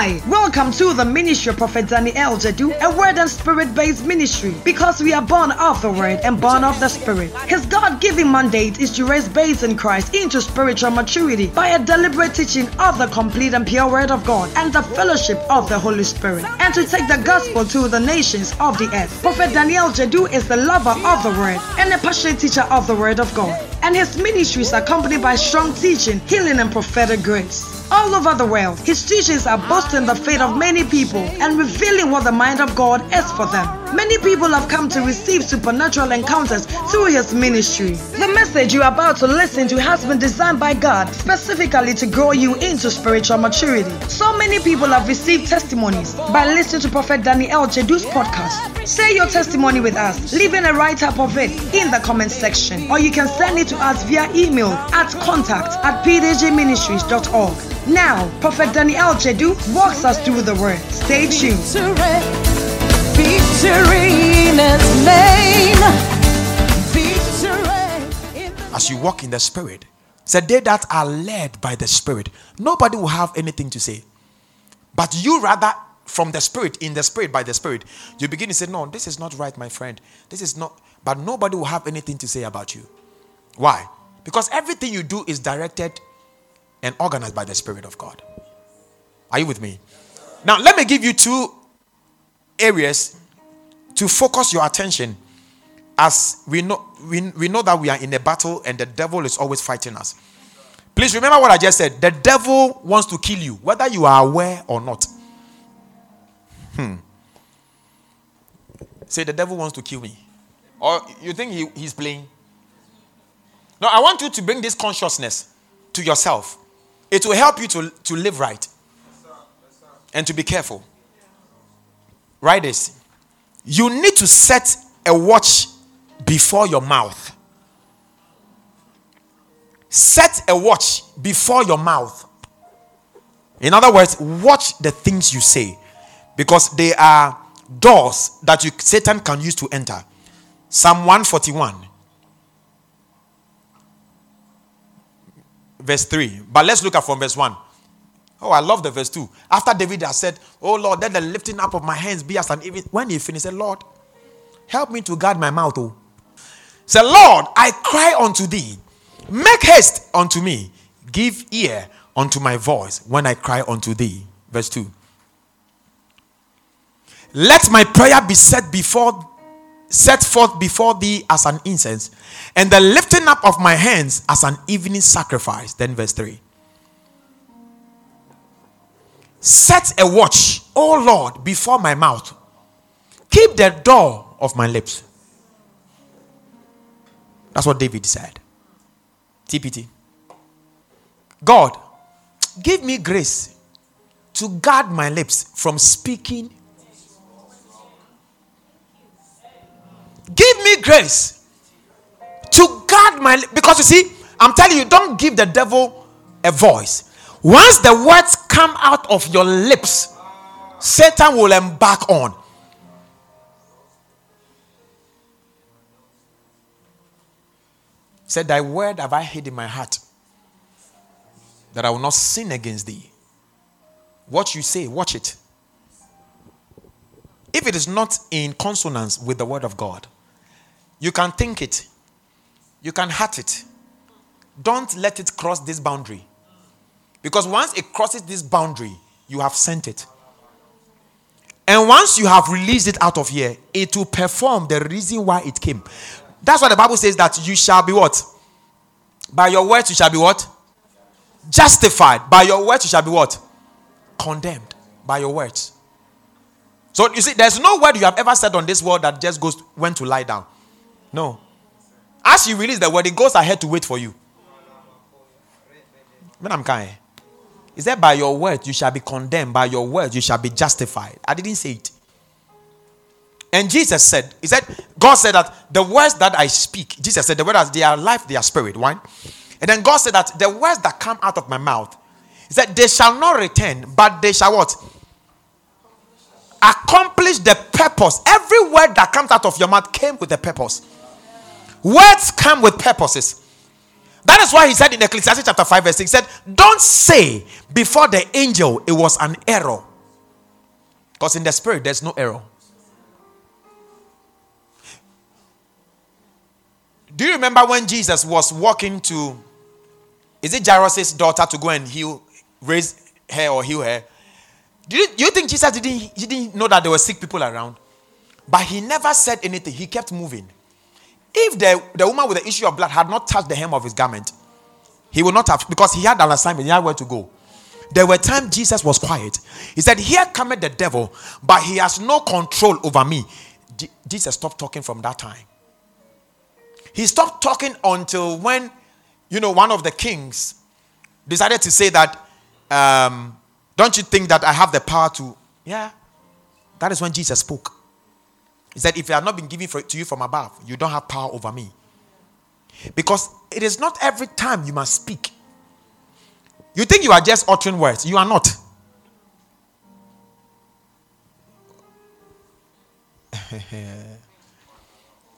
Hi, welcome to the ministry of Prophet Daniel Jadu, a word and spirit based ministry because we are born of the word and born of the spirit. His God given mandate is to raise babes in Christ into spiritual maturity by a deliberate teaching of the complete and pure word of God and the fellowship of the Holy Spirit, and to take the gospel to the nations of the earth. Prophet Daniel Jadu is the lover of the word and a passionate teacher of the word of God, and his ministry is accompanied by strong teaching, healing, and prophetic grace all over the world. His teachings are boosting the faith of many people and revealing what the mind of God is for them. Many people have come to receive supernatural encounters through his ministry. The message you are about to listen to has been designed by God specifically to grow you into spiritual maturity. So many people have received testimonies by listening to Prophet Daniel Jedu's podcast. Share your testimony with us, leaving a write up of it in the comment section, or you can send it to us via email at contact at pdgministries.org. Now, Prophet Daniel Jedu walks us through the word. Stay tuned. As you walk in the Spirit, said they that are led by the Spirit, nobody will have anything to say. But you rather from the Spirit, in the Spirit, by the Spirit, you begin to say, No, this is not right, my friend. This is not, but nobody will have anything to say about you. Why? Because everything you do is directed and organized by the Spirit of God. Are you with me? Now, let me give you two areas to focus your attention as we know we, we know that we are in a battle and the devil is always fighting us. Please remember what I just said. The devil wants to kill you, whether you are aware or not. Hmm. Say the devil wants to kill me. Or you think he, he's playing? No, I want you to bring this consciousness to yourself. It will help you to, to live right and to be careful. Write this. You need to set a watch before your mouth. Set a watch before your mouth. In other words, watch the things you say because they are doors that you, Satan can use to enter. Psalm 141, verse 3. But let's look at from verse 1. Oh, I love the verse 2. After David has said, Oh Lord, let the lifting up of my hands be as an even. When he finished, said, Lord, help me to guard my mouth. Oh. Say, Lord, I cry unto thee. Make haste unto me. Give ear unto my voice when I cry unto thee. Verse 2. Let my prayer be set before set forth before thee as an incense, and the lifting up of my hands as an evening sacrifice. Then verse 3. Set a watch, O Lord, before my mouth. Keep the door of my lips. That's what David said. TPT. God, give me grace to guard my lips from speaking. Give me grace to guard my. Because you see, I'm telling you, don't give the devil a voice. Once the words come out of your lips, Satan will embark on. Said, Thy word have I hid in my heart, that I will not sin against thee. What you say, watch it. If it is not in consonance with the word of God, you can think it, you can hurt it. Don't let it cross this boundary. Because once it crosses this boundary, you have sent it. And once you have released it out of here, it will perform the reason why it came. That's why the Bible says that you shall be what? By your words, you shall be what? Justified. By your words, you shall be what? Condemned. By your words. So you see, there's no word you have ever said on this world that just goes went to lie down. No. As you release the word, it goes ahead to wait for you. Kind. He said, By your words you shall be condemned, by your words you shall be justified. I didn't say it. And Jesus said, He said, God said that the words that I speak, Jesus said, the words they are life, they are spirit. Why? And then God said that the words that come out of my mouth, He said, they shall not return, but they shall what? Accomplish the purpose. Every word that comes out of your mouth came with a purpose. Words come with purposes. That is why he said in Ecclesiastes chapter 5, verse 6, he said, Don't say before the angel it was an error. Because in the spirit, there's no error. Do you remember when Jesus was walking to, is it Jairus' daughter to go and heal, raise her or heal her? Do you, do you think Jesus didn't, he didn't know that there were sick people around? But he never said anything. He kept moving. If the, the woman with the issue of blood had not touched the hem of his garment, he would not have, because he had an assignment, he had where to go. There were times Jesus was quiet. He said, Here cometh the devil, but he has no control over me. Jesus stopped talking from that time. He stopped talking until when, you know, one of the kings decided to say that, um, Don't you think that I have the power to? Yeah. That is when Jesus spoke. He said, If I have not been given for, to you from above, you don't have power over me. Because it is not every time you must speak. You think you are just uttering words. You are not.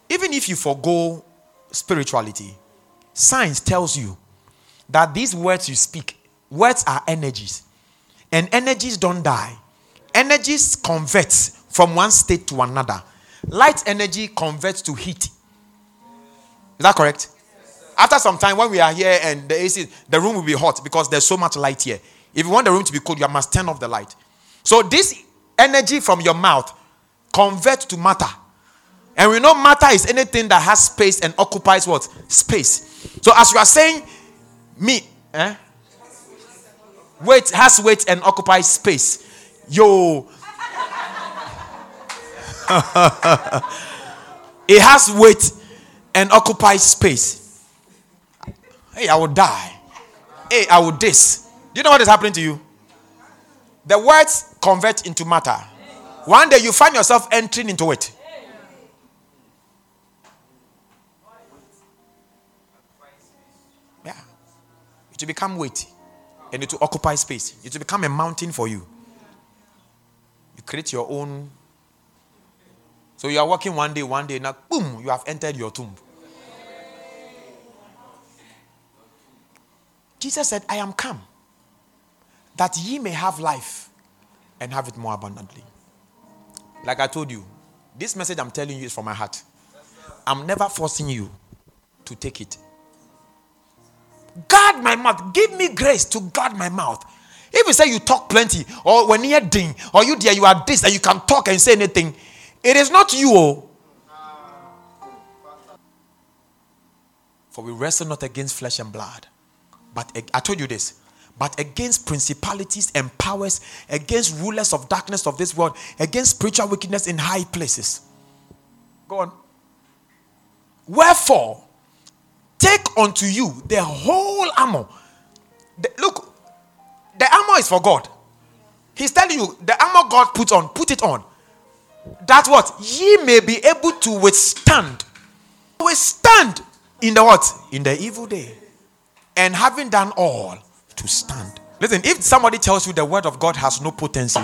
Even if you forego spirituality, science tells you that these words you speak, words are energies. And energies don't die. Energies convert from one state to another. Light energy converts to heat. Is that correct? After some time, when we are here and the AC, the room will be hot because there's so much light here. If you want the room to be cold, you must turn off the light. So this energy from your mouth converts to matter. And we know matter is anything that has space and occupies what? Space. So as you are saying, me, eh? Weight has weight and occupies space. Yo. it has weight and occupies space. Hey, I will die. Hey, I will this. Do you know what is happening to you? The words convert into matter. One day you find yourself entering into it. Yeah. It will become weight and it will occupy space. It will become a mountain for you. You create your own. So you are walking one day, one day, now boom, you have entered your tomb. Jesus said, I am come that ye may have life and have it more abundantly. Like I told you, this message I'm telling you is from my heart. I'm never forcing you to take it. Guard my mouth. Give me grace to guard my mouth. If you say you talk plenty, or when you're ding, or you dear, you are this, and you can talk and say anything, it is not you. Oh. For we wrestle not against flesh and blood, but I told you this, but against principalities and powers, against rulers of darkness of this world, against spiritual wickedness in high places. Go on. Wherefore, take unto you the whole armor. The, look, the armor is for God. He's telling you the armor God puts on, put it on. That's what ye may be able to withstand. Withstand in the what? In the evil day and having done all to stand. Listen, if somebody tells you the word of God has no potency,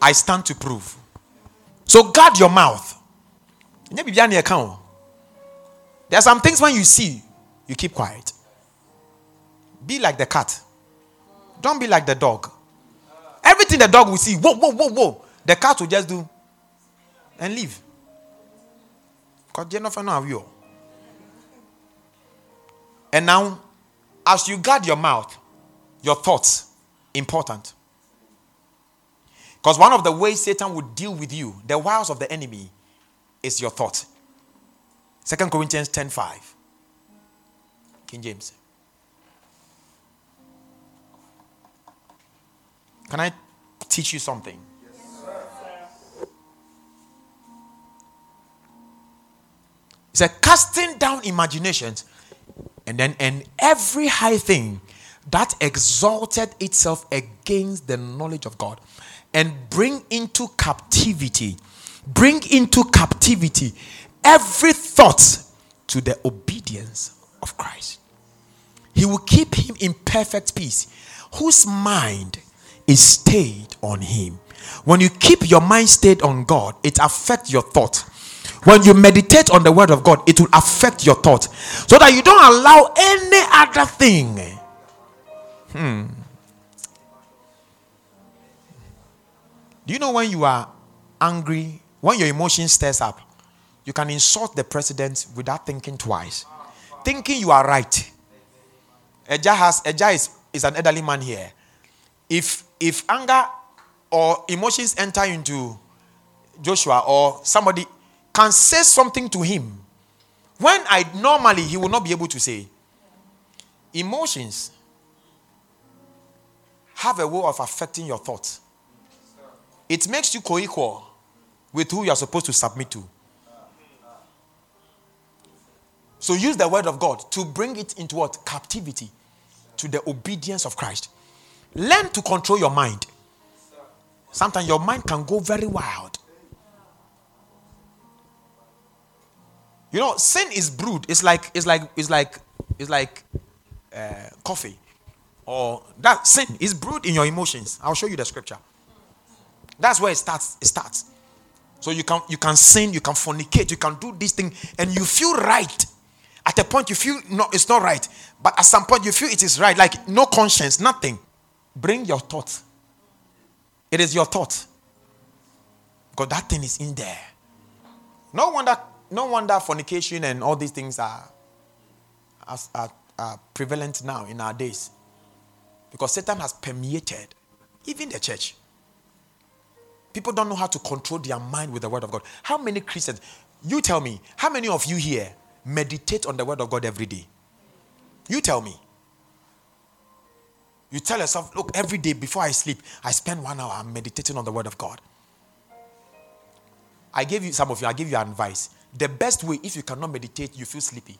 I stand to prove. So guard your mouth. There are some things when you see, you keep quiet. Be like the cat. Don't be like the dog. Everything the dog will see, whoa, whoa, whoa, whoa. The cat will just do and leave. Because Jennifer know you. And now, as you guard your mouth, your thoughts, important. Because one of the ways Satan would deal with you, the wiles of the enemy, is your thought. Second Corinthians 10 5. King James. Can I teach you something? It's a casting down imaginations and then, and every high thing that exalted itself against the knowledge of God, and bring into captivity, bring into captivity every thought to the obedience of Christ. He will keep him in perfect peace, whose mind is stayed on him. When you keep your mind stayed on God, it affects your thought. When you meditate on the word of God, it will affect your thought so that you don't allow any other thing. Hmm. Do you know when you are angry, when your emotion stirs up, you can insult the president without thinking twice, thinking you are right. Eja has Eja is, is an elderly man here. If if anger or emotions enter into Joshua or somebody can say something to him when I normally he will not be able to say. Emotions have a way of affecting your thoughts. It makes you co equal with who you are supposed to submit to. So use the word of God to bring it into what? Captivity to the obedience of Christ. Learn to control your mind. Sometimes your mind can go very wild. You know, sin is brewed. It's like it's like it's like it's like uh, coffee, or that sin is brewed in your emotions. I'll show you the scripture. That's where it starts. It starts. So you can you can sin, you can fornicate, you can do this thing, and you feel right. At a point, you feel no, it's not right. But at some point, you feel it is right. Like no conscience, nothing. Bring your thought. It is your thought. Because that thing is in there. No wonder, no wonder fornication and all these things are, are, are prevalent now in our days. Because Satan has permeated even the church. People don't know how to control their mind with the word of God. How many Christians, you tell me, how many of you here meditate on the word of God every day? You tell me. You tell yourself, look, every day before I sleep, I spend one hour meditating on the word of God. I gave you some of you, I give you advice. The best way, if you cannot meditate, you feel sleepy.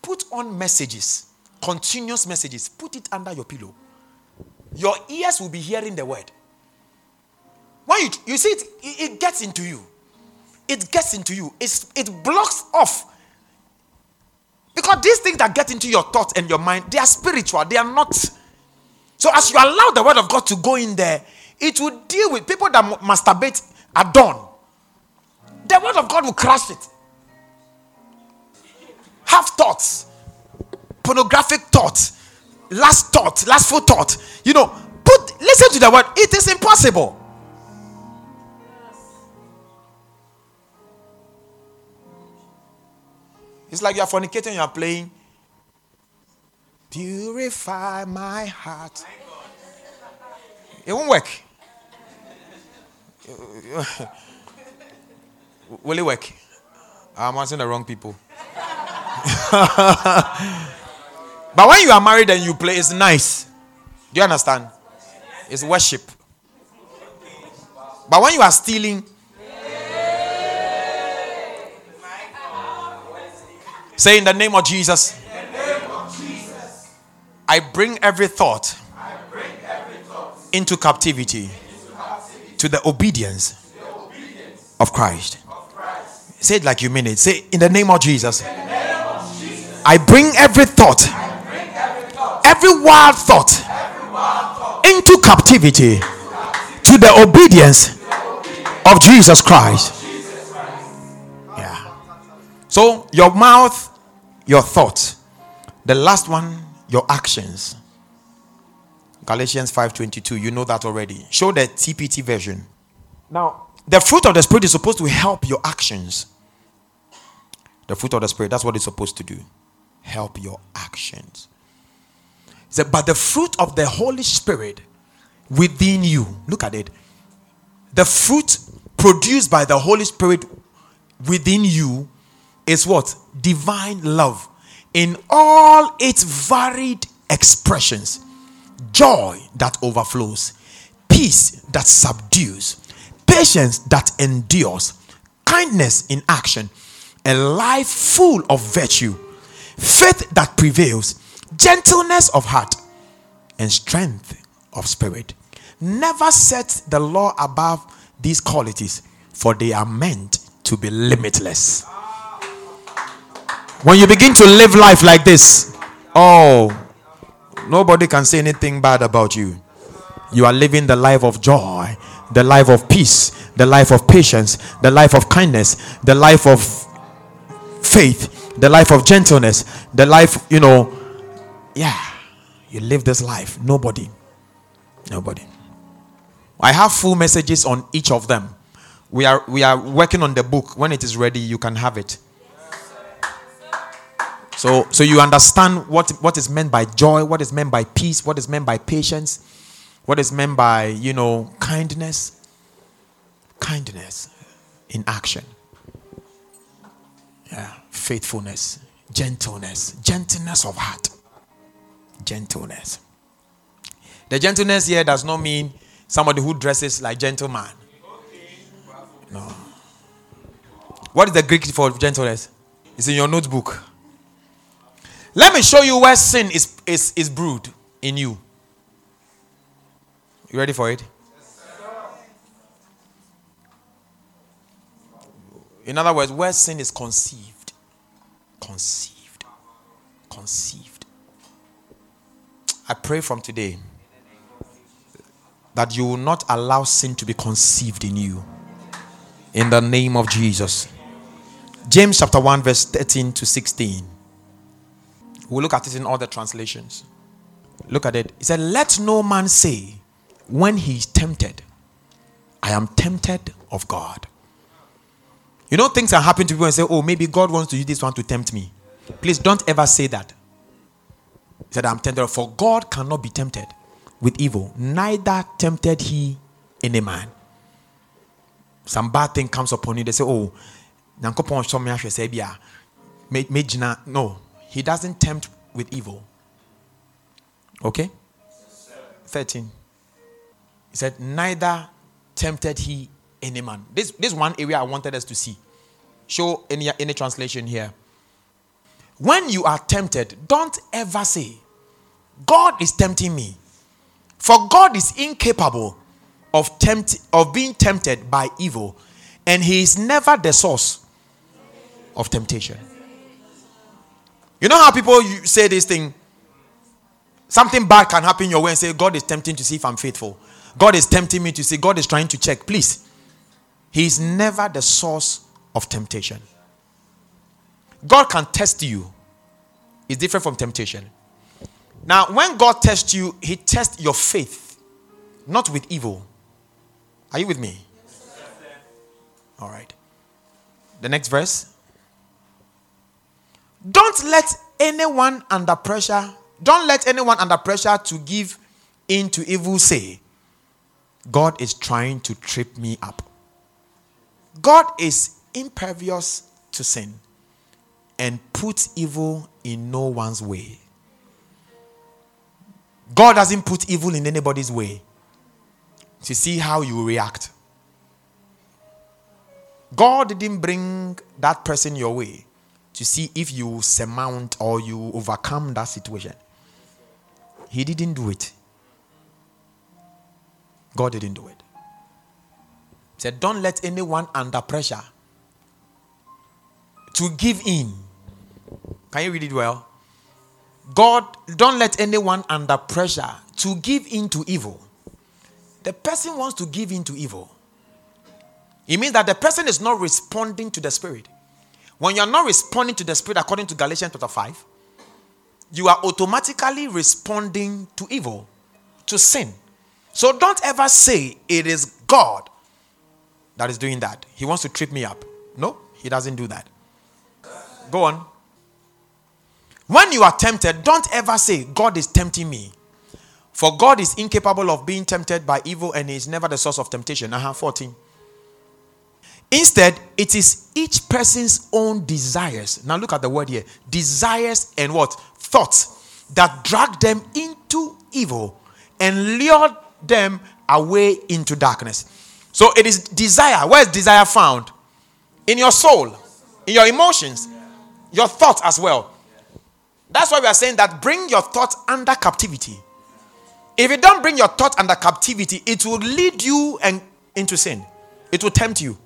Put on messages, continuous messages, put it under your pillow. Your ears will be hearing the word. When you, you see it, it gets into you. It gets into you. It's, it blocks off because these things that get into your thoughts and your mind, they are spiritual, they are not. So as you allow the word of God to go in there, it will deal with people that masturbate at dawn. The word of God will crush it. Have thoughts, pornographic thoughts, last thought, lastful thought. You know, put listen to the word. It is impossible. It's like you are fornicating, you are playing. Purify my heart. It won't work. Will it work? I'm asking the wrong people. but when you are married and you play, it's nice. Do you understand? It's worship. But when you are stealing, Say in the name of Jesus. I bring every thought, into, captivity, to the obedience, of, Christ. Say it like you mean it. Say in the name of Jesus. I bring every thought, every, wild thought, into captivity, to the obedience, of Jesus Christ. Yeah. So your mouth your thoughts. The last one, your actions. Galatians 5:22. You know that already. Show the TPT version. Now, the fruit of the spirit is supposed to help your actions. The fruit of the spirit, that's what it's supposed to do. Help your actions. But the fruit of the Holy Spirit within you. Look at it. The fruit produced by the Holy Spirit within you is what? Divine love in all its varied expressions joy that overflows, peace that subdues, patience that endures, kindness in action, a life full of virtue, faith that prevails, gentleness of heart, and strength of spirit. Never set the law above these qualities, for they are meant to be limitless. When you begin to live life like this, oh, nobody can say anything bad about you. You are living the life of joy, the life of peace, the life of patience, the life of kindness, the life of faith, the life of gentleness, the life, you know, yeah, you live this life. Nobody, nobody. I have full messages on each of them. We are we are working on the book. When it is ready, you can have it. So so you understand what what is meant by joy, what is meant by peace, what is meant by patience, what is meant by, you know, kindness. Kindness in action. Yeah, faithfulness, gentleness, gentleness of heart. Gentleness. The gentleness here does not mean somebody who dresses like gentleman. No. What is the Greek for gentleness? It's in your notebook. Let me show you where sin is, is, is brewed in you. You ready for it? In other words, where sin is conceived. Conceived. Conceived. I pray from today that you will not allow sin to be conceived in you. In the name of Jesus. James chapter 1, verse 13 to 16. We'll look at it in all the translations. Look at it. He said, Let no man say when he is tempted, I am tempted of God. You know, things can happen to people and say, Oh, maybe God wants to use this one to tempt me. Please don't ever say that. He said, I'm tempted, for God cannot be tempted with evil, neither tempted he any man. Some bad thing comes upon you, they say, Oh, No, he doesn't tempt with evil. Okay? 13. Said, Neither tempted he any man. This this one area I wanted us to see. Show any any translation here. When you are tempted, don't ever say, God is tempting me. For God is incapable of tempt, of being tempted by evil, and he is never the source of temptation. You know how people say this thing? Something bad can happen your way and say, God is tempting to see if I'm faithful. God is tempting me to see, God is trying to check. Please. He is never the source of temptation. God can test you. It's different from temptation. Now, when God tests you, He tests your faith, not with evil. Are you with me? All right. The next verse. Don't let anyone under pressure, don't let anyone under pressure to give in to evil say, God is trying to trip me up. God is impervious to sin and puts evil in no one's way. God doesn't put evil in anybody's way to see how you react. God didn't bring that person your way to see if you surmount or you overcome that situation. He didn't do it. God didn't do it. He said, Don't let anyone under pressure to give in. Can you read it well? God, don't let anyone under pressure to give in to evil. The person wants to give in to evil. It means that the person is not responding to the Spirit. When you're not responding to the Spirit, according to Galatians chapter 5, you are automatically responding to evil, to sin. So don't ever say it is God that is doing that. He wants to trip me up. No, he doesn't do that. Go on. When you are tempted, don't ever say, God is tempting me. For God is incapable of being tempted by evil and he is never the source of temptation. Uh-huh, 14. Instead, it is each person's own desires. Now look at the word here. Desires and what? Thoughts that drag them into evil and lure them away into darkness. So it is desire. Where is desire found? In your soul, in your emotions, your thoughts as well. That's why we are saying that bring your thoughts under captivity. If you don't bring your thoughts under captivity, it will lead you and into sin. It will tempt you.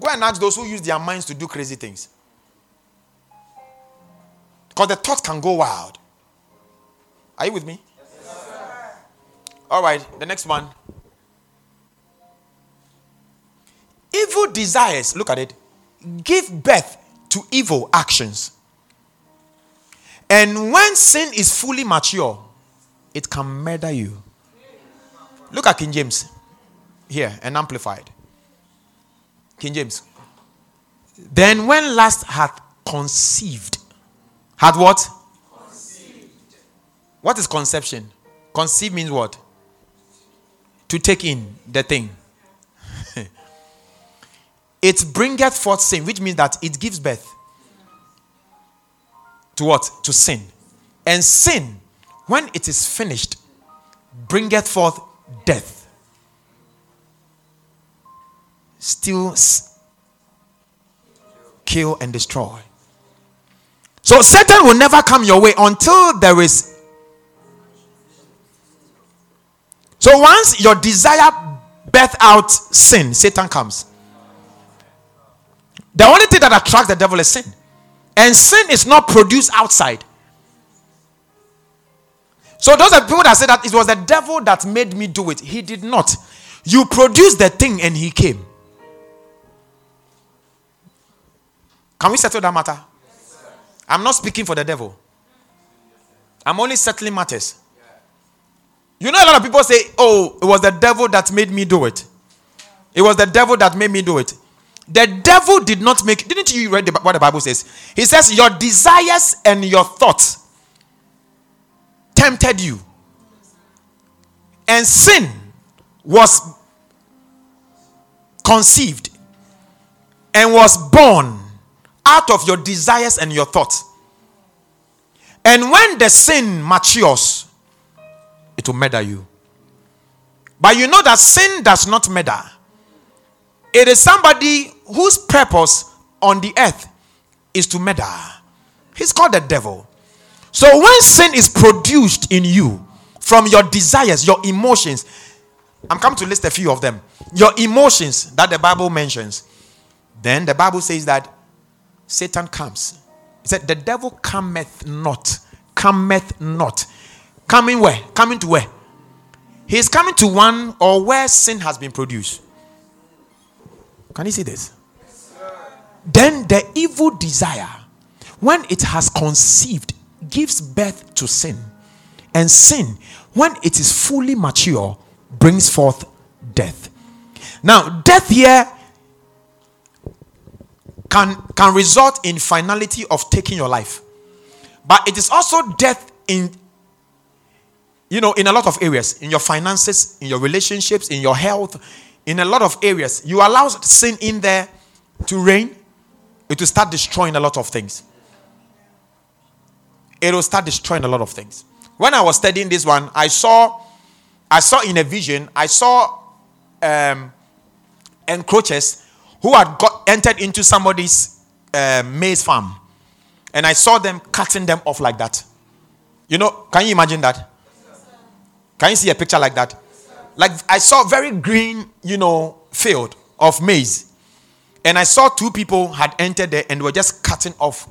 Go and ask those who use their minds to do crazy things. Because the thought can go wild. Are you with me? All right, the next one. Evil desires, look at it, give birth to evil actions. And when sin is fully mature, it can murder you. Look at King James here and amplified. King James. Then when last hath conceived, had what? What is conception? Conceive means what? To take in the thing. it bringeth forth sin, which means that it gives birth to what? To sin. And sin, when it is finished, bringeth forth death. Still kill and destroy. So Satan will never come your way until there is. So once your desire birth out sin, Satan comes. The only thing that attracts the devil is sin. And sin is not produced outside. So those are people that say that it was the devil that made me do it. He did not. You produced the thing and he came. Can we settle that matter? I'm not speaking for the devil. I'm only settling matters. You know, a lot of people say, Oh, it was the devil that made me do it. It was the devil that made me do it. The devil did not make. Didn't you read what the Bible says? He says, Your desires and your thoughts tempted you. And sin was conceived and was born out of your desires and your thoughts. And when the sin matures, it will murder you. But you know that sin does not murder. It is somebody whose purpose on the earth is to murder. He's called the devil. So when sin is produced in you from your desires, your emotions, I'm coming to list a few of them. Your emotions that the Bible mentions. Then the Bible says that Satan comes. He said, The devil cometh not. Cometh not. Coming where? Coming to where? He is coming to one or where sin has been produced. Can you see this? then the evil desire, when it has conceived, gives birth to sin. And sin, when it is fully mature, brings forth death. Now, death here can, can result in finality of taking your life. But it is also death in you know in a lot of areas in your finances in your relationships in your health in a lot of areas you allow sin in there to reign it will start destroying a lot of things. It will start destroying a lot of things. When i was studying this one i saw i saw in a vision i saw um encroachers who had got entered into somebody's uh, maize farm. And i saw them cutting them off like that. You know can you imagine that can you see a picture like that like i saw very green you know field of maize and i saw two people had entered there and were just cutting off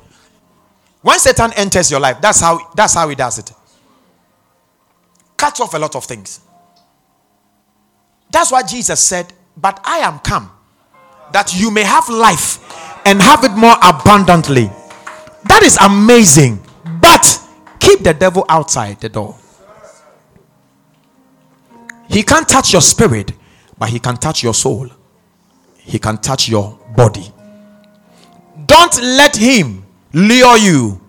when satan enters your life that's how that's how he does it cut off a lot of things that's why jesus said but i am come that you may have life and have it more abundantly. That is amazing. But keep the devil outside the door. He can't touch your spirit, but he can touch your soul. He can touch your body. Don't let him lure you.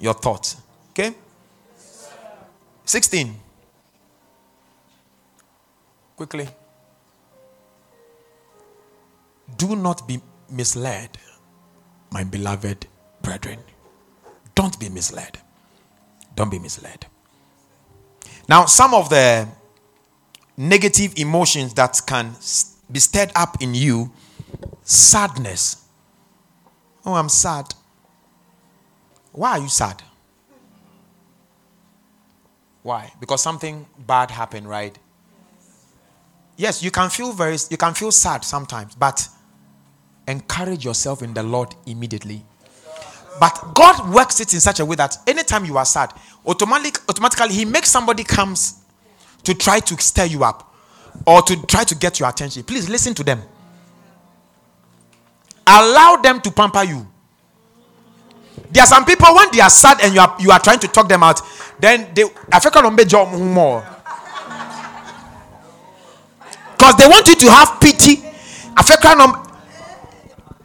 Your thoughts. Okay? 16. Quickly. Do not be misled, my beloved brethren. Don't be misled. Don't be misled. Now, some of the negative emotions that can be stirred up in you sadness. Oh, I'm sad. Why are you sad? Why? Because something bad happened, right? Yes, you can feel very you can feel sad sometimes, but encourage yourself in the Lord immediately. But God works it in such a way that anytime you are sad, automatically, automatically He makes somebody comes to try to stir you up or to try to get your attention. Please listen to them. Allow them to pamper you. There are some people when they are sad and you are you are trying to talk them out, then they African job more. Because they want you to have pity. African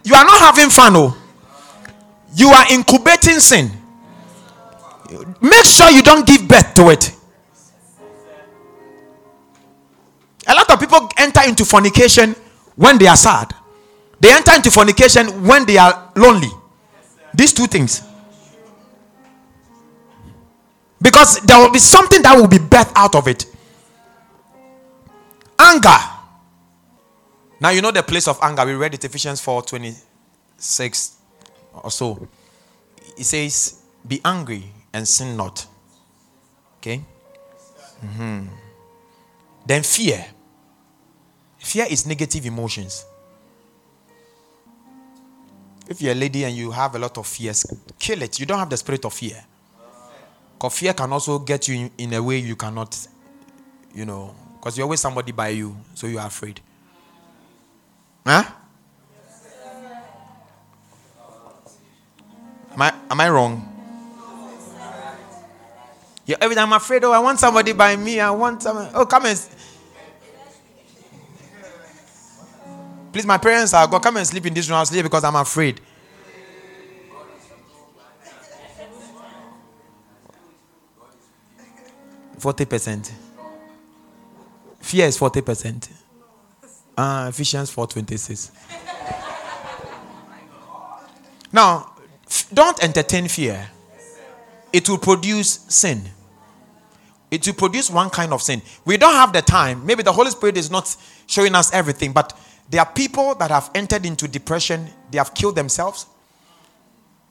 you are not having fun, oh. You are incubating sin. Make sure you don't give birth to it. A lot of people enter into fornication when they are sad. They enter into fornication when they are lonely. These two things. Because there will be something that will be birthed out of it. Anger. Now you know the place of anger. We read it Ephesians 4 26 or so. It says, Be angry and sin not. Okay? Mm-hmm. Then fear. Fear is negative emotions. If you're a lady and you have a lot of fears, kill it. You don't have the spirit of fear. Because fear can also get you in, in a way you cannot, you know, because you're always somebody by you, so you are afraid. Huh? Am I, am I wrong? Yeah, every time I'm afraid, oh, I want somebody by me. I want someone. Oh, come and. Please, my parents are going come and sleep in this room. I'll sleep because I'm afraid. Forty percent. Fear is forty percent. Uh, Ephesians four twenty six. Now, don't entertain fear. It will produce sin. It will produce one kind of sin. We don't have the time. Maybe the Holy Spirit is not showing us everything, but there are people that have entered into depression, they have killed themselves.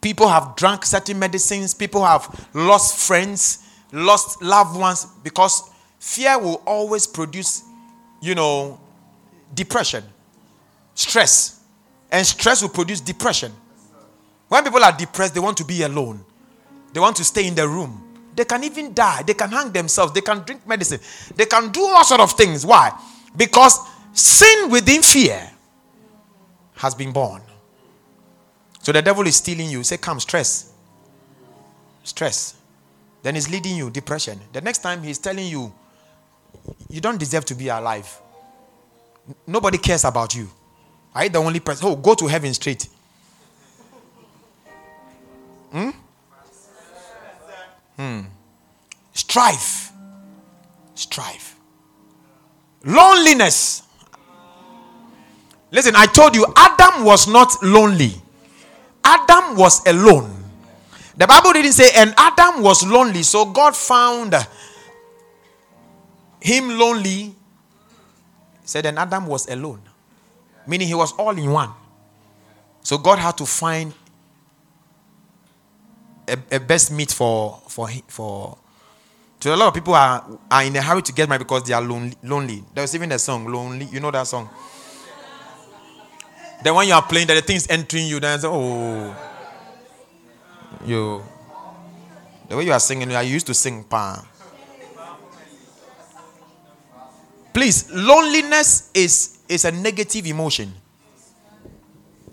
People have drank certain medicines, people have lost friends, lost loved ones because fear will always produce, you know, depression, stress. And stress will produce depression. When people are depressed, they want to be alone. They want to stay in the room. They can even die. They can hang themselves. They can drink medicine. They can do all sort of things. Why? Because sin within fear has been born. So the devil is stealing you. Say, come, stress. Stress. Then he's leading you, depression. The next time he's telling you, you don't deserve to be alive. Nobody cares about you. Are you the only person? Oh, go to heaven straight. Hmm? Hmm. Strife. Strife. Loneliness. Listen, I told you Adam was not lonely. Adam was alone. The Bible didn't say, and Adam was lonely, so God found him lonely. Said, and Adam was alone. Meaning he was all in one. So God had to find a, a best meet for for for so a lot of people are, are in a hurry to get married because they are lonely, lonely. There's even a song, Lonely. You know that song? Then when you are playing, that the things entering you, then oh, you. The way you are singing, I used to sing pan. Please, loneliness is, is a negative emotion.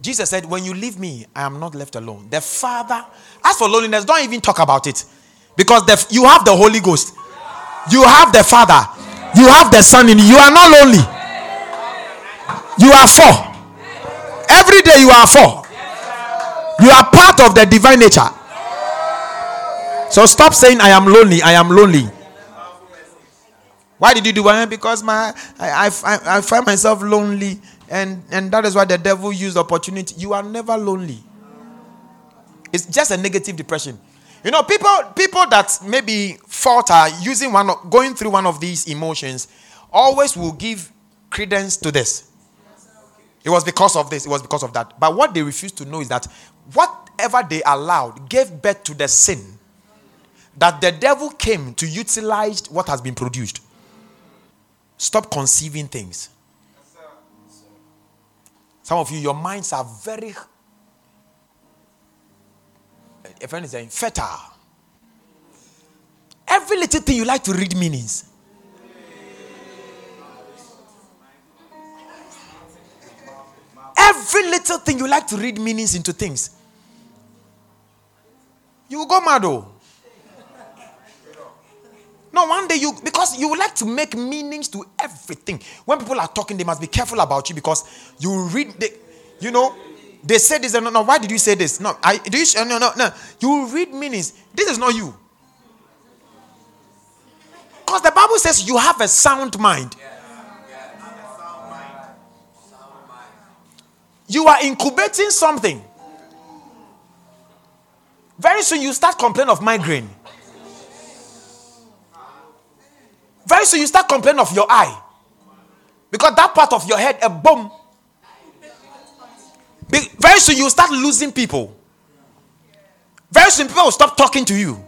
Jesus said, When you leave me, I am not left alone. The Father, as for loneliness, don't even talk about it. Because the, you have the Holy Ghost, you have the Father, you have the Son in you. You are not lonely. You are four. Every day you are four. You are part of the divine nature. So stop saying, I am lonely. I am lonely. Why did you do that? Because my I, I, I find myself lonely, and, and that is why the devil used opportunity. You are never lonely. It's just a negative depression. You know, people people that maybe falter using one going through one of these emotions always will give credence to this. It was because of this, it was because of that. But what they refuse to know is that whatever they allowed gave birth to the sin that the devil came to utilize what has been produced. Stop conceiving things. Some of you, your minds are very, a friend is fertile. Every little thing you like to read meanings. Every little thing you like to read meanings into things. You will go mad though. No, one day you because you like to make meanings to everything. When people are talking, they must be careful about you because you read the, you know, they say this. No, no. Why did you say this? No, I do you no no no. You read meanings. This is not you. Because the Bible says you have a sound mind. You are incubating something. Very soon you start complaining of migraine. Very soon you start complaining of your eye. Because that part of your head, a bomb. Very soon you start losing people. Very soon people will stop talking to you.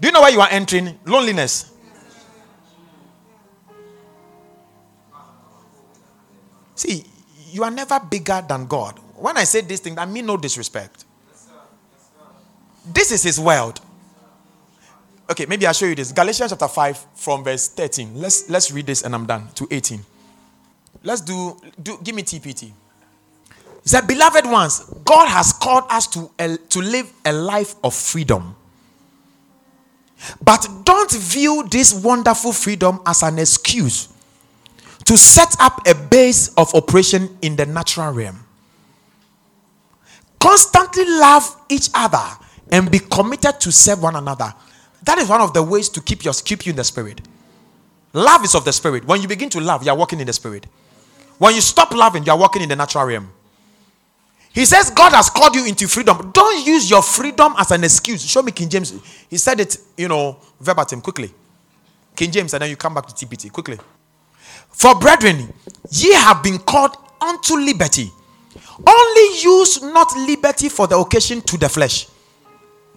Do you know where you are entering? Loneliness. See, you are never bigger than God. When I say this thing, I mean no disrespect. This is his world. Okay, maybe I'll show you this. Galatians chapter 5 from verse 13. Let's let's read this and I'm done to 18. Let's do do give me TPT. He said, Beloved ones, God has called us to, to live a life of freedom. But don't view this wonderful freedom as an excuse to set up a base of operation in the natural realm. Constantly love each other and be committed to serve one another. That is one of the ways to keep, your, keep you in the spirit. Love is of the spirit. When you begin to love, you are walking in the spirit. When you stop loving, you are walking in the natural realm. He says God has called you into freedom. Don't use your freedom as an excuse. Show me King James. He said it, you know, verbatim, quickly. King James, and then you come back to TPT, quickly. For brethren, ye have been called unto liberty. Only use not liberty for the occasion to the flesh,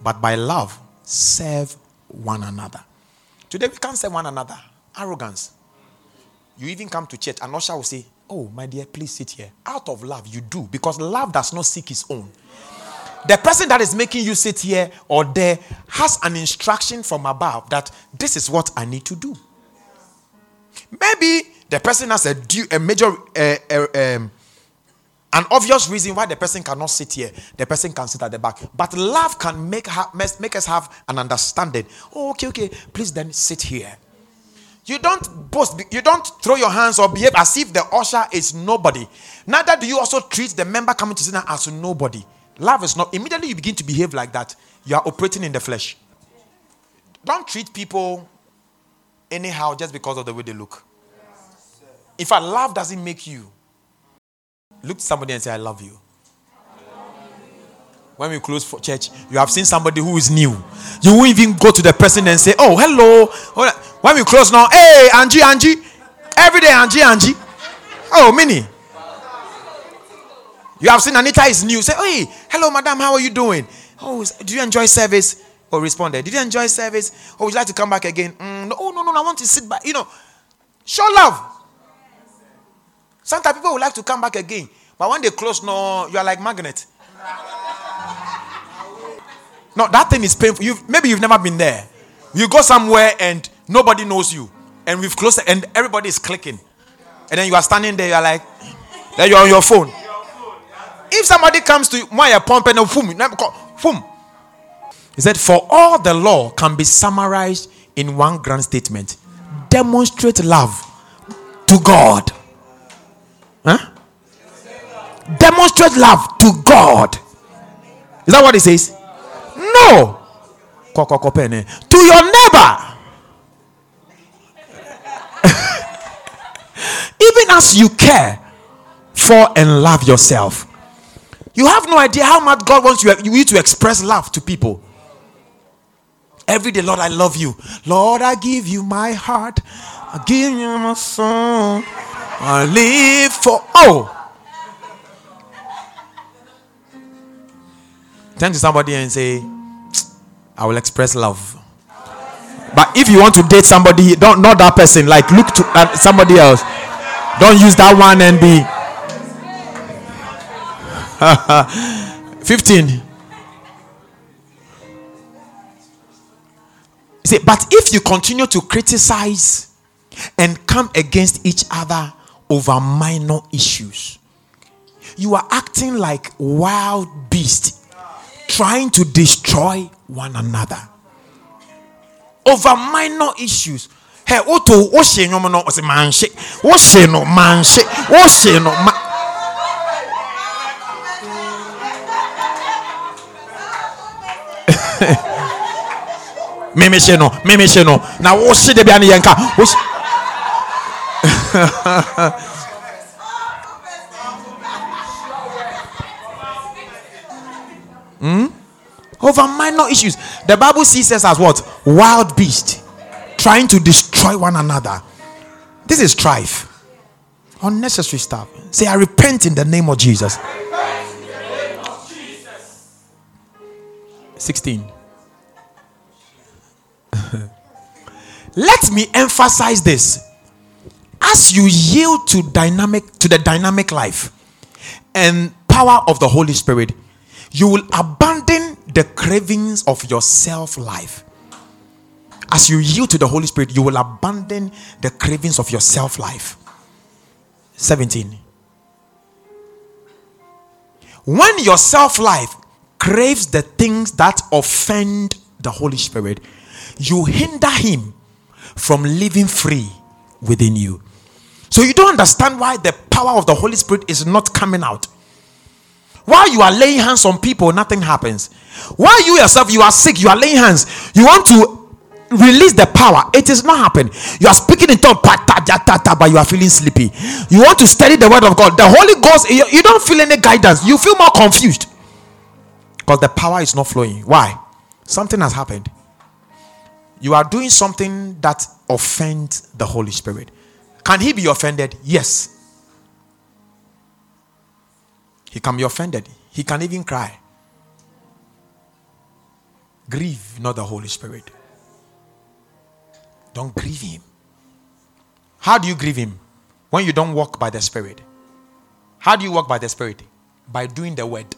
but by love serve one another. Today we can't say one another. Arrogance. You even come to church, and usher will say, Oh, my dear, please sit here. Out of love, you do, because love does not seek his own. The person that is making you sit here or there has an instruction from above that this is what I need to do. Maybe the person has a, due, a major uh, uh, um, an obvious reason why the person cannot sit here, the person can sit at the back. But love can make, ha- make us have an understanding. Oh, okay, okay, please then sit here. You don't boast, you don't throw your hands or behave as if the usher is nobody. Neither do you also treat the member coming to down as nobody. Love is not, immediately you begin to behave like that, you are operating in the flesh. Don't treat people anyhow just because of the way they look. In fact, love doesn't make you Look to somebody and say, I love you. When we close for church, you have seen somebody who is new. You won't even go to the person and say, Oh, hello. When we close now, hey, Angie, Angie. Every day, Angie, Angie. Oh, Minnie. You have seen Anita is new. Say, Hey, hello, madam, how are you doing? Oh, do you enjoy service? Or oh, responded, Did you enjoy service? Or oh, would you like to come back again? Mm, no, oh, no, no, I want to sit back. You know, show love. Sometimes people would like to come back again. But when they close, no, you are like magnet. No, that thing is painful. You've, maybe you've never been there. You go somewhere and nobody knows you. And we've closed and everybody is clicking. And then you are standing there, you are like, then you're on your phone. If somebody comes to you, why you pump and boom, boom. He said, For all the law can be summarized in one grand statement demonstrate love to God Huh? Demonstrate love to God. Is that what it says? No. To your neighbor. Even as you care for and love yourself. You have no idea how much God wants you, you to express love to people. Every day, Lord, I love you. Lord, I give you my heart. I give you my soul. I live for. Oh! Turn to somebody and say, I will express love. But if you want to date somebody, don't not that person. Like look to uh, somebody else. Don't use that one and be. 15. See, but if you continue to criticize and come against each other over minor issues. You are acting like wild beasts trying to destroy one another over minor issues. Hey, oto oshe nyomo no ose manhye. Oshe no manhye. Oshe no ma Meme hye no, meme hye no. Na oshe de bia ne yenka. Hmm? Over minor issues. The Bible sees us as what? Wild beast. Trying to destroy one another. This is strife. Unnecessary stuff. Say, I repent in the name of Jesus. 16. Let me emphasize this. As you yield to dynamic to the dynamic life and power of the Holy Spirit, you will abandon the cravings of your self life. As you yield to the Holy Spirit, you will abandon the cravings of your self life. 17. When your self life craves the things that offend the Holy Spirit, you hinder him from living free within you. So you don't understand why the power of the Holy Spirit is not coming out. While you are laying hands on people, nothing happens. While you yourself, you are sick, you are laying hands, you want to release the power. It is not happening. You are speaking in tongues, but you are feeling sleepy. You want to study the word of God. The Holy Ghost, you don't feel any guidance. You feel more confused because the power is not flowing. Why? Something has happened. You are doing something that offends the Holy Spirit. Can he be offended? Yes. He can be offended. He can even cry. Grieve not the Holy Spirit. Don't grieve him. How do you grieve him? When you don't walk by the Spirit. How do you walk by the Spirit? By doing the word.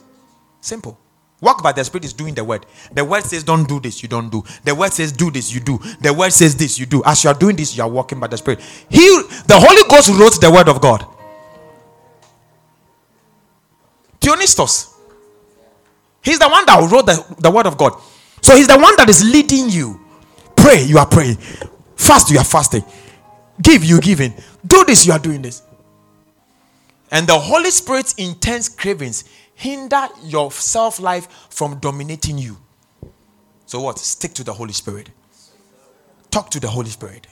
Simple. Walk by the Spirit is doing the word. The word says, Don't do this, you don't do. The word says, Do this, you do. The word says this, you do. As you are doing this, you are walking by the Spirit. He, the Holy Ghost wrote the word of God. Theonistos. He's the one that wrote the, the word of God. So he's the one that is leading you. Pray, you are praying. Fast, you are fasting. Give, you giving. Do this, you are doing this. And the Holy Spirit's intense cravings hinder your self life from dominating you. So, what? Stick to the Holy Spirit. Talk to the Holy Spirit.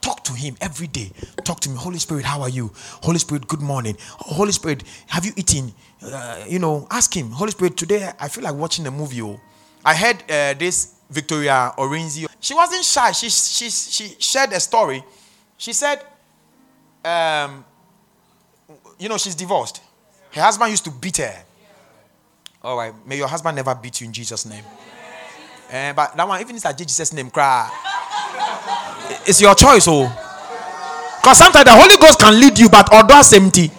Talk to Him every day. Talk to me. Holy Spirit, how are you? Holy Spirit, good morning. Holy Spirit, have you eaten? Uh, you know, ask Him. Holy Spirit, today I feel like watching a movie. Oh. I heard uh, this Victoria Orenze. She wasn't shy. She, she, she shared a story. She said, um, you know, she's divorced. Her husband used to beat her. All right. May your husband never beat you in Jesus' name. Uh, but that one, even if it's Jesus' name, cry. It's your choice, oh. Because sometimes the Holy Ghost can lead you, but order empty.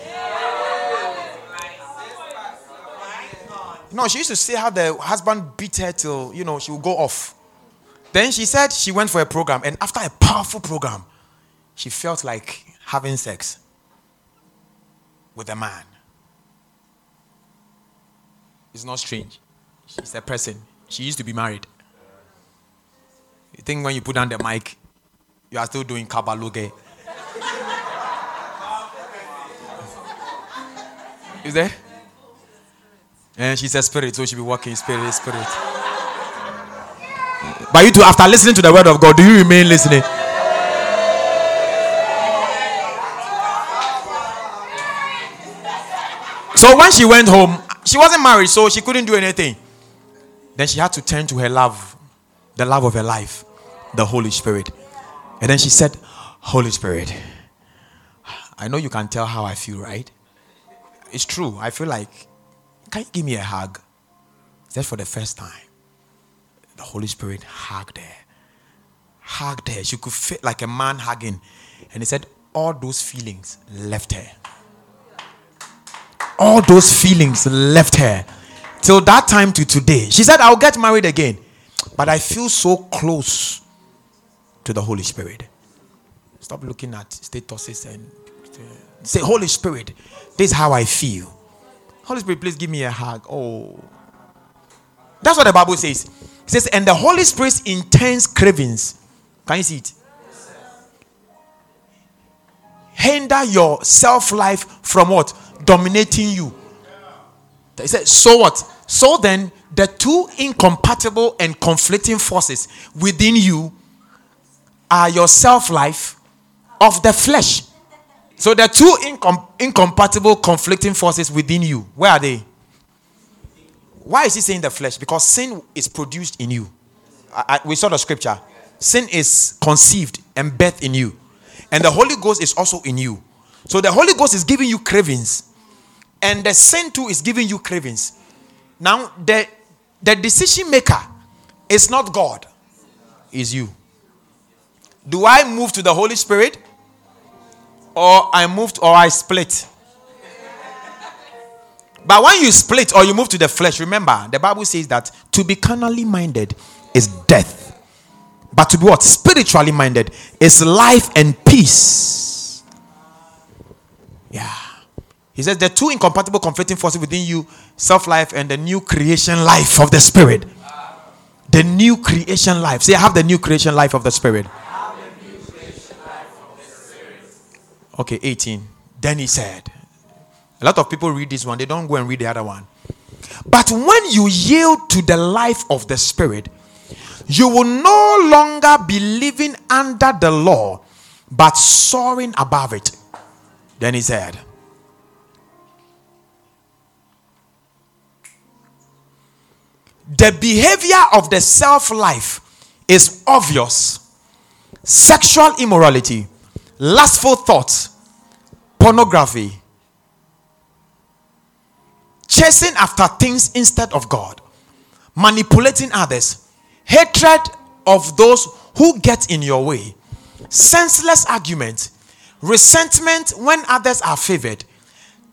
No, she used to say how the husband beat her till you know she would go off. Then she said she went for a program, and after a powerful program, she felt like having sex with a man. It's not strange. She's a person. She used to be married. You think when you put down the mic, you are still doing kabaloge. Is there? And she's a spirit, so she'll be walking spirit, spirit. But you too, after listening to the word of God, do you remain listening? So when she went home, she wasn't married, so she couldn't do anything. Then she had to turn to her love, the love of her life, the Holy Spirit. And then she said, Holy Spirit, I know you can tell how I feel, right? It's true. I feel like, can you give me a hug? Just for the first time. The Holy Spirit hugged her. Hugged her. She could feel like a man hugging. And he said, all those feelings left her. All those feelings left her. Till that time to today. She said, I'll get married again. But I feel so close to the Holy Spirit. Stop looking at statuses and uh, say, Holy Spirit, this is how I feel. Holy Spirit, please give me a hug. Oh, That's what the Bible says. It says, and the Holy Spirit intense cravings. Can you see it? Hinder your self life from what? Dominating you. He said, so what? So then, the two incompatible and conflicting forces within you are your self life of the flesh. So the two incom- incompatible, conflicting forces within you, where are they? Why is he saying the flesh? Because sin is produced in you. I, I, we saw the scripture. Sin is conceived and birthed in you. And the Holy Ghost is also in you. So the Holy Ghost is giving you cravings. And the sin too is giving you cravings. Now, the, the decision maker is not God, is you. Do I move to the Holy Spirit? Or I moved or I split? But when you split or you move to the flesh, remember the Bible says that to be carnally minded is death. But to be what? Spiritually minded is life and peace. Yeah. He says the two incompatible conflicting forces within you, self-life and the new creation life of the spirit. The new creation life. Say, I have the new creation life of the spirit. Okay, 18. Then he said, a lot of people read this one, they don't go and read the other one. But when you yield to the life of the Spirit, you will no longer be living under the law, but soaring above it. Then he said, The behavior of the self life is obvious sexual immorality, lustful thoughts, pornography, chasing after things instead of God, manipulating others, hatred of those who get in your way, senseless arguments, resentment when others are favored,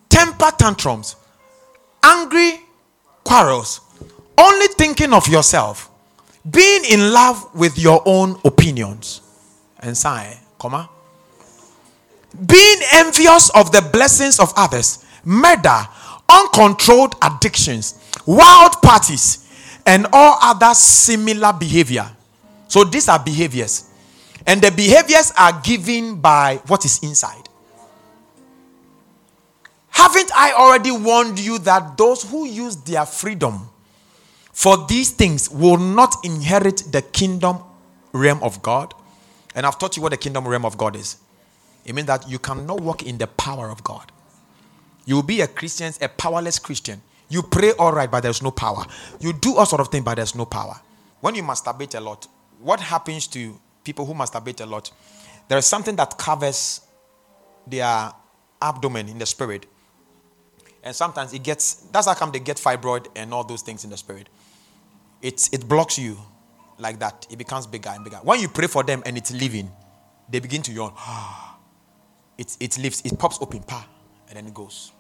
temper tantrums, angry quarrels, only thinking of yourself, being in love with your own opinions. And sign, comma. Being envious of the blessings of others, murder, uncontrolled addictions, wild parties, and all other similar behavior. So these are behaviors. And the behaviors are given by what is inside. Haven't I already warned you that those who use their freedom for these things will not inherit the kingdom realm of God? And I've taught you what the kingdom realm of God is. It means that you cannot walk in the power of God. You will be a Christian, a powerless Christian. You pray all right, but there's no power. You do all sort of things, but there's no power. When you masturbate a lot, what happens to people who masturbate a lot? There is something that covers their abdomen in the spirit. And sometimes it gets, that's how come they get fibroid and all those things in the spirit. It's, it blocks you like that. It becomes bigger and bigger. When you pray for them and it's leaving, they begin to yawn. it, it lifts, it pops open, pa, and then it goes.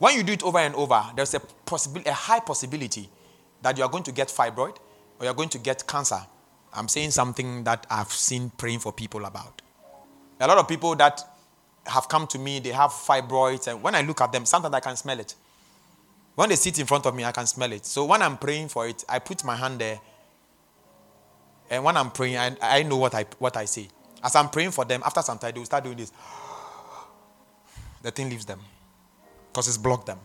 When you do it over and over, there's a a high possibility that you are going to get fibroid or you're going to get cancer. I'm saying something that I've seen praying for people about. A lot of people that have come to me, they have fibroids, and when I look at them, sometimes I can smell it. When they sit in front of me, I can smell it. So when I'm praying for it, I put my hand there, and when I'm praying, I, I know what I what I say. As I'm praying for them, after some time, they will start doing this the thing leaves them because it's blocked them.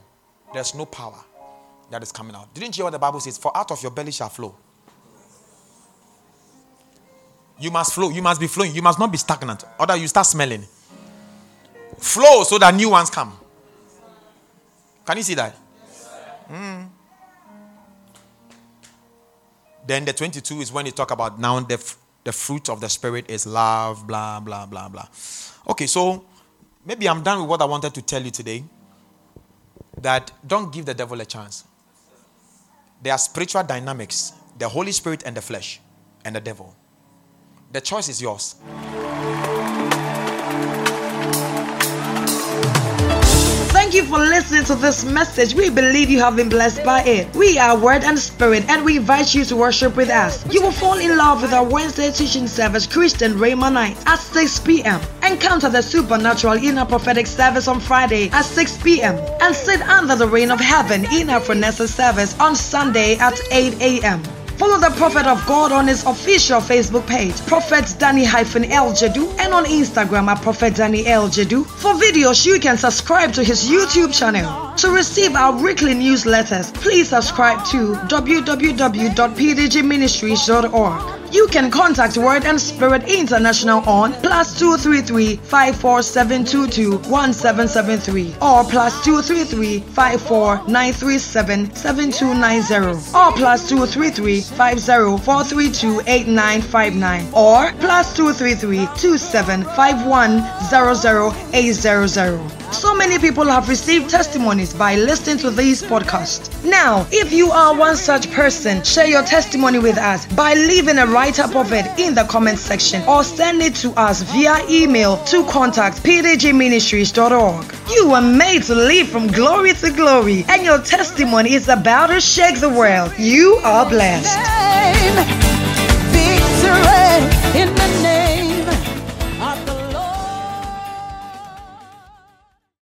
There's no power that is coming out. Didn't you hear what the Bible says? For out of your belly shall flow. You must flow. You must be flowing. You must not be stagnant. Other you start smelling. Flow so that new ones come. Can you see that? Mm. Then the 22 is when you talk about now the, the fruit of the spirit is love, blah, blah, blah, blah. Okay, so maybe I'm done with what I wanted to tell you today. That don't give the devil a chance. There are spiritual dynamics the Holy Spirit and the flesh, and the devil. The choice is yours. For listening to this message. We believe you have been blessed by it. We are Word and Spirit, and we invite you to worship with us. You will fall in love with our Wednesday teaching service, Christian Rhema Night, at 6 p.m. Encounter the supernatural inner prophetic service on Friday at 6 p.m. And sit under the rain of heaven in our Phronessa service on Sunday at 8 a.m. Follow the Prophet of God on his official Facebook page, Prophet Danny hyphen El Jadu, and on Instagram at Prophet Danny El Jadu. For videos, you can subscribe to his YouTube channel. To receive our weekly newsletters, please subscribe to www.pdgministries.org. You can contact Word and Spirit International on plus 233 54722 1773 or plus 233 54937 7290 or plus 233 50432 8959 or plus 233 2751 00800. So many people have received testimonies by listening to these podcasts. Now, if you are one such person, share your testimony with us by leaving a write up of it in the comment section or send it to us via email to contact pdgministries.org. You were made to live from glory to glory, and your testimony is about to shake the world. You are blessed.